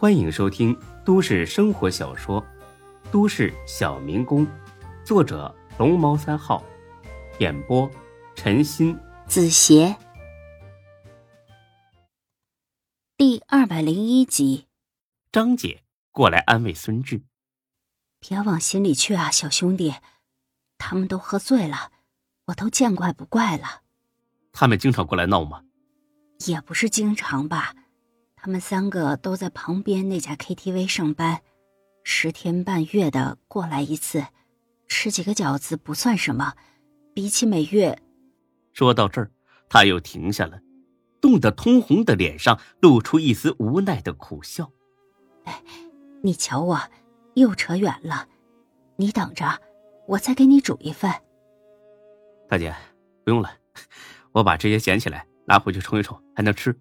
欢迎收听都市生活小说《都市小民工》，作者龙猫三号，演播陈鑫、子邪，第二百零一集。张姐过来安慰孙志：“别往心里去啊，小兄弟，他们都喝醉了，我都见怪不怪了。他们经常过来闹吗？也不是经常吧。”他们三个都在旁边那家 KTV 上班，十天半月的过来一次，吃几个饺子不算什么，比起每月……说到这儿，他又停下了，冻得通红的脸上露出一丝无奈的苦笑。哎，你瞧我，又扯远了，你等着，我再给你煮一份。大姐，不用了，我把这些捡起来拿回去冲一冲，还能吃。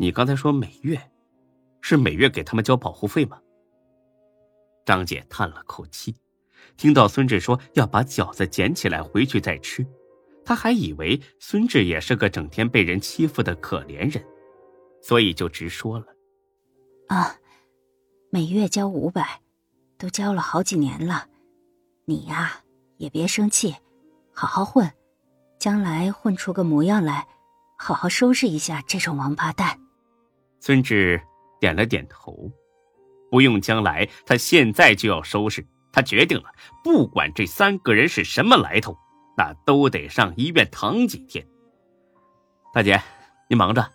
你刚才说每月，是每月给他们交保护费吗？张姐叹了口气，听到孙志说要把饺子捡起来回去再吃，她还以为孙志也是个整天被人欺负的可怜人，所以就直说了：“啊，每月交五百，都交了好几年了。你呀，也别生气，好好混，将来混出个模样来，好好收拾一下这种王八蛋。”孙志点了点头，不用将来，他现在就要收拾。他决定了，不管这三个人是什么来头，那都得上医院躺几天。大姐，你忙着，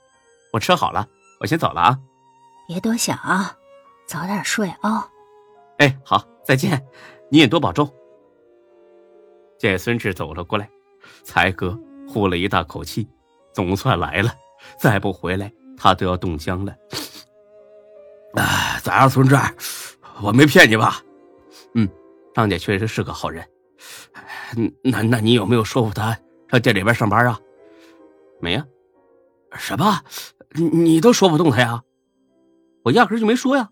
我吃好了，我先走了啊。别多想啊，早点睡啊。哎，好，再见，你也多保重。见孙志走了过来，才哥呼了一大口气，总算来了，再不回来。他都要冻僵了，啊，咋样，孙志？我没骗你吧？嗯，张姐确实是个好人。那那你有没有说服他上店里边上班啊？没呀。什么？你都说不动他呀？我压根就没说呀。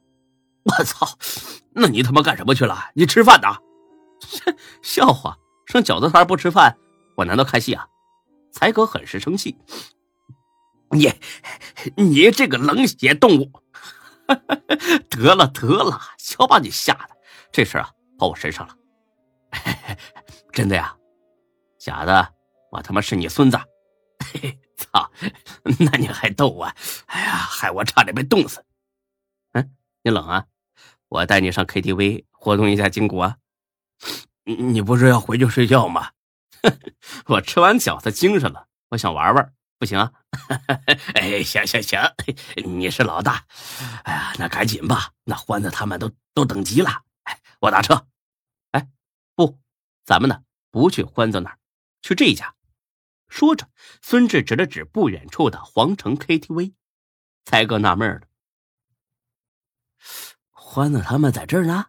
我操！那你他妈干什么去了？你吃饭呢？笑话，上饺子摊不吃饭，我难道看戏啊？才哥很是生气。你，你这个冷血动物！得了得了，瞧把你吓的，这事啊跑我身上了。真的呀？假的？我他妈是你孙子！操！那你还逗我？哎呀，害我差点被冻死。嗯，你冷啊？我带你上 KTV 活动一下筋骨啊。你不是要回去睡觉吗？我吃完饺子精神了，我想玩玩。不行啊！哎，行行行，你是老大。哎呀，那赶紧吧，那欢子他们都都等急了。哎，我打车。哎，不，咱们呢不去欢子那儿，去这一家。说着，孙志指了指不远处的皇城 KTV。才哥纳闷了：欢子他们在这儿呢？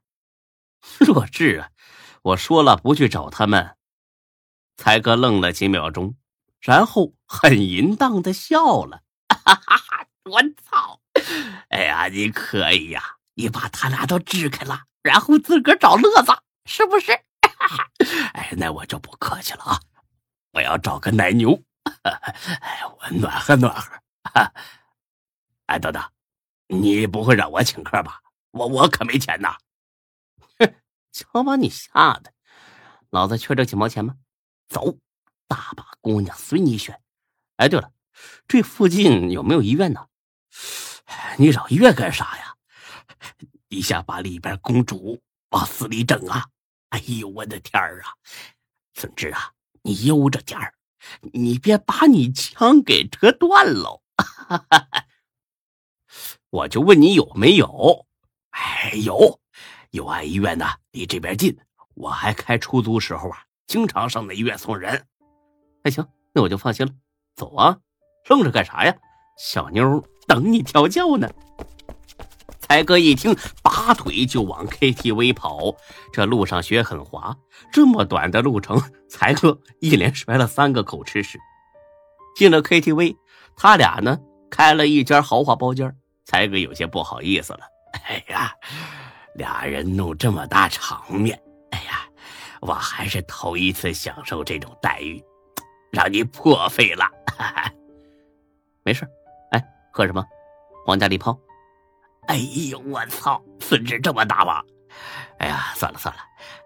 弱智啊！我说了不去找他们。才哥愣了几秒钟。然后很淫荡的笑了，哈哈哈！我操！哎呀，你可以呀，你把他俩都支开了，然后自个儿找乐子，是不是？哎，那我就不客气了啊！我要找个奶牛，哎，我暖和暖和。哎，等等，你不会让我请客吧？我我可没钱呐！哼，瞧把你吓的，老子缺这几毛钱吗？走。大把姑娘随你选。哎，对了，这附近有没有医院呢？你找医院干啥呀？你想把里边公主往死里整啊？哎呦，我的天儿啊！孙志啊，你悠着点儿，你别把你枪给折断喽！我就问你有没有？哎，有，有俺医院呢，离这边近。我还开出租时候啊，经常上那医院送人。那行，那我就放心了。走啊，愣着干啥呀？小妞等你调教呢。才哥一听，拔腿就往 KTV 跑。这路上雪很滑，这么短的路程，才哥一连摔了三个口吃屎。进了 KTV，他俩呢开了一间豪华包间。才哥有些不好意思了。哎呀，俩人弄这么大场面，哎呀，我还是头一次享受这种待遇。让你破费了，没事。哎，喝什么？皇家礼炮。哎呦，我操！孙志这么大吗？哎呀，算了算了，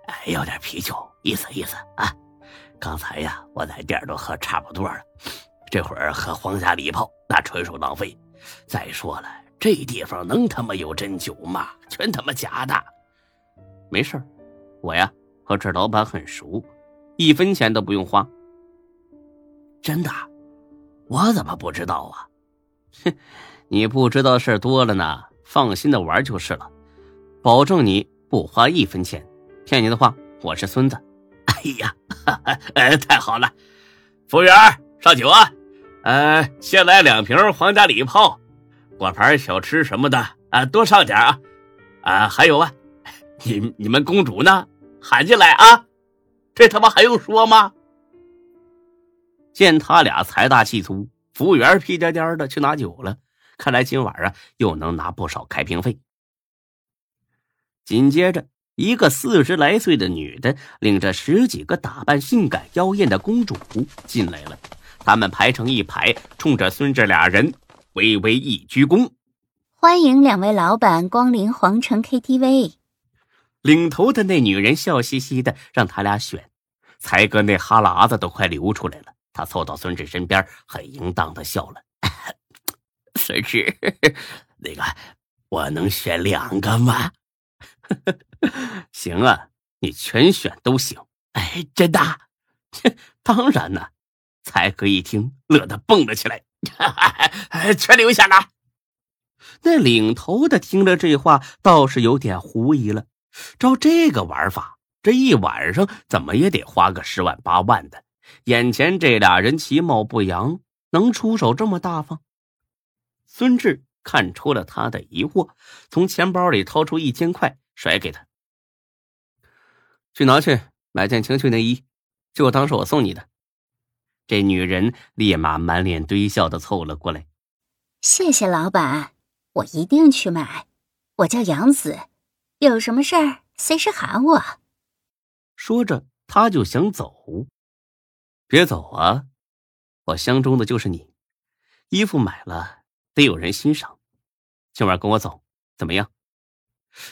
哎，要点啤酒，意思意思啊。刚才呀，我在店都喝差不多了，这会儿喝皇家礼炮那纯属浪费。再说了，这地方能他妈有真酒吗？全他妈假的。没事我呀和这老板很熟，一分钱都不用花。真的？我怎么不知道啊？哼，你不知道事多了呢。放心的玩就是了，保证你不花一分钱。骗你的话，我是孙子。哎呀，哎，太好了！服务员，上酒啊！呃，先来两瓶皇家礼炮，果盘、小吃什么的啊，多上点啊！啊，还有啊，你你们公主呢？喊进来啊！这他妈还用说吗？见他俩财大气粗，服务员屁颠颠的去拿酒了。看来今晚啊，又能拿不少开瓶费。紧接着，一个四十来岁的女的领着十几个打扮性感妖艳的公主进来了。他们排成一排，冲着孙志俩人微微一鞠躬：“欢迎两位老板光临皇城 KTV。”领头的那女人笑嘻嘻的，让他俩选。才哥那哈喇子都快流出来了，他凑到孙志身边，很淫荡的笑了。孙志，那个，我能选两个吗？行啊，你全选都行。哎，真的？当然呢。才哥一听，乐得蹦了起来，全留下了。那领头的听了这话，倒是有点狐疑了。照这个玩法，这一晚上怎么也得花个十万八万的。眼前这俩人其貌不扬，能出手这么大方？孙志看出了他的疑惑，从钱包里掏出一千块，甩给他：“去拿去买件情趣内衣，就当是我送你的。”这女人立马满脸堆笑的凑了过来：“谢谢老板，我一定去买。我叫杨子，有什么事儿随时喊我。”说着，他就想走。“别走啊，我相中的就是你，衣服买了。”得有人欣赏，今晚跟我走，怎么样？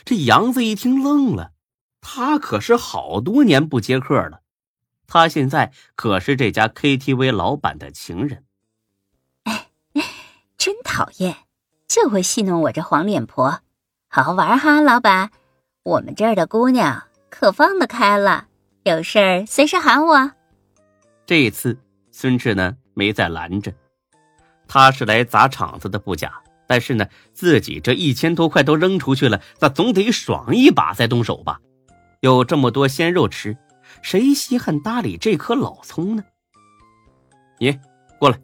这杨子一听愣了，他可是好多年不接客了，他现在可是这家 KTV 老板的情人。哎，真讨厌，就会戏弄我这黄脸婆。好好玩哈，老板，我们这儿的姑娘可放得开了，有事儿随时喊我。这次孙志呢没再拦着。他是来砸场子的不假，但是呢，自己这一千多块都扔出去了，那总得爽一把再动手吧？有这么多鲜肉吃，谁稀罕搭理这颗老葱呢？你过来。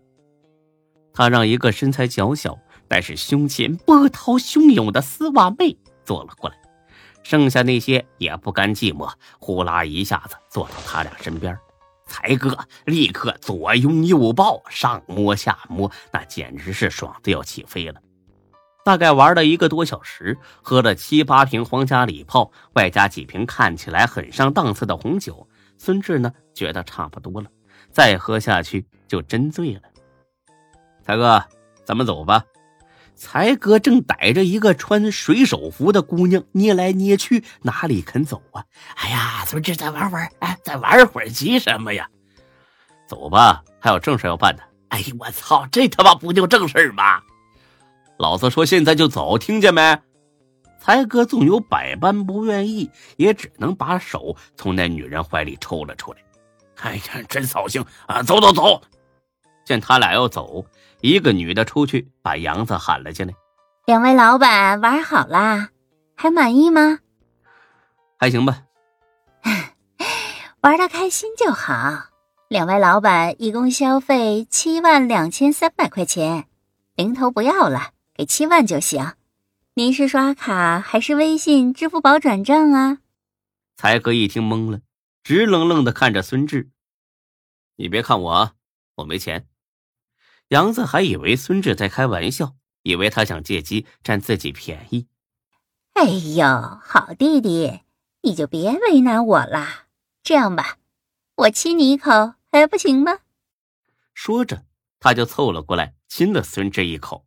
他让一个身材娇小，但是胸前波涛汹涌的丝袜妹坐了过来，剩下那些也不甘寂寞，呼啦一下子坐到他俩身边。才哥立刻左拥右抱，上摸下摸，那简直是爽的要起飞了。大概玩了一个多小时，喝了七八瓶皇家礼炮，外加几瓶看起来很上档次的红酒。孙志呢，觉得差不多了，再喝下去就真醉了。才哥，咱们走吧。才哥正逮着一个穿水手服的姑娘捏来捏去，哪里肯走啊？哎呀，孙志，再玩会儿，哎，再玩会儿，急什么呀？走吧，还有正事要办呢。哎呀，我操，这他妈不就正事吗？老子说现在就走，听见没？才哥纵有百般不愿意，也只能把手从那女人怀里抽了出来。哎呀，真扫兴啊！走走走！见他俩要走。一个女的出去把杨子喊了进来。两位老板玩好啦，还满意吗？还行吧。玩的开心就好。两位老板一共消费七万两千三百块钱，零头不要了，给七万就行。您是刷卡还是微信、支付宝转账啊？才哥一听懵了，直愣愣的看着孙志。你别看我啊，我没钱。杨子还以为孙志在开玩笑，以为他想借机占自己便宜。哎呦，好弟弟，你就别为难我了。这样吧，我亲你一口还不行吗？说着，他就凑了过来，亲了孙志一口。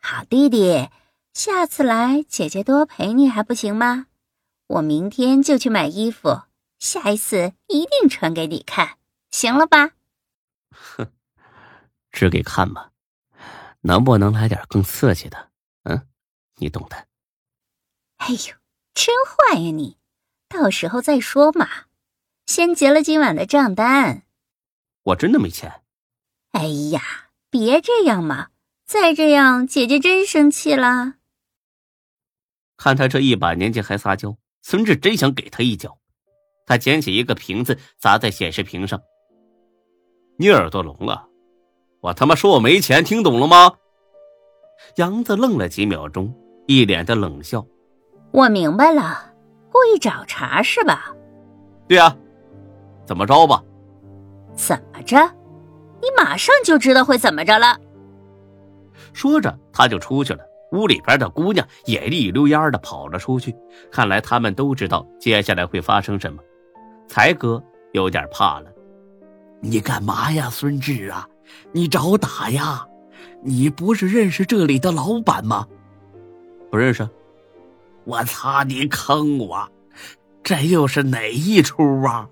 好弟弟，下次来姐姐多陪你还不行吗？我明天就去买衣服，下一次一定穿给你看，行了吧？哼，只给看吧？能不能来点更刺激的？嗯，你懂的。哎呦，真坏呀你！到时候再说嘛，先结了今晚的账单。我真的没钱。哎呀，别这样嘛！再这样，姐姐真生气了。看他这一把年纪还撒娇，孙志真想给他一脚。他捡起一个瓶子砸在显示屏上。你耳朵聋了？我他妈说我没钱，听懂了吗？杨子愣了几秒钟，一脸的冷笑。我明白了，故意找茬是吧？对啊，怎么着吧？怎么着？你马上就知道会怎么着了。说着，他就出去了。屋里边的姑娘也一溜烟的跑了出去。看来他们都知道接下来会发生什么。才哥有点怕了：“你干嘛呀，孙志啊？你找打呀？你不是认识这里的老板吗？不认识。我擦！你坑我！这又是哪一出啊？”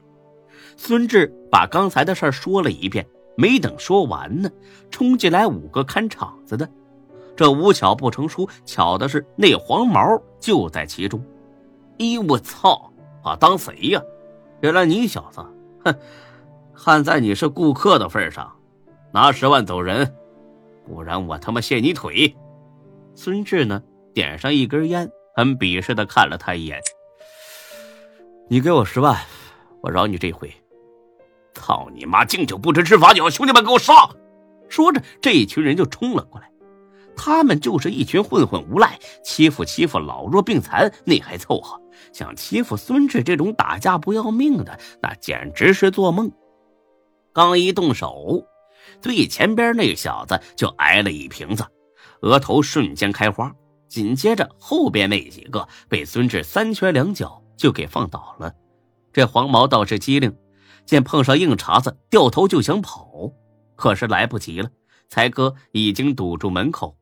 孙志把刚才的事说了一遍。没等说完呢，冲进来五个看场子的。这无巧不成书，巧的是那黄毛就在其中。哎，我操！啊当谁呀？原来你小子，哼！看在你是顾客的份上，拿十万走人，不然我他妈卸你腿！孙志呢，点上一根烟，很鄙视的看了他一眼。你给我十万，我饶你这回。操你妈！敬酒不吃吃罚酒，兄弟们给我上！说着，这一群人就冲了过来。他们就是一群混混无赖，欺负欺负老弱病残那还凑合，想欺负孙志这种打架不要命的，那简直是做梦。刚一动手，最前边那小子就挨了一瓶子，额头瞬间开花。紧接着后边那几个被孙志三拳两脚就给放倒了。这黄毛倒是机灵。见碰上硬茬子，掉头就想跑，可是来不及了。才哥已经堵住门口。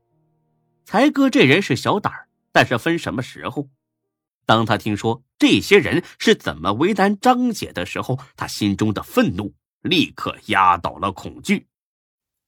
才哥这人是小胆儿，但是分什么时候。当他听说这些人是怎么为难张姐的时候，他心中的愤怒立刻压倒了恐惧。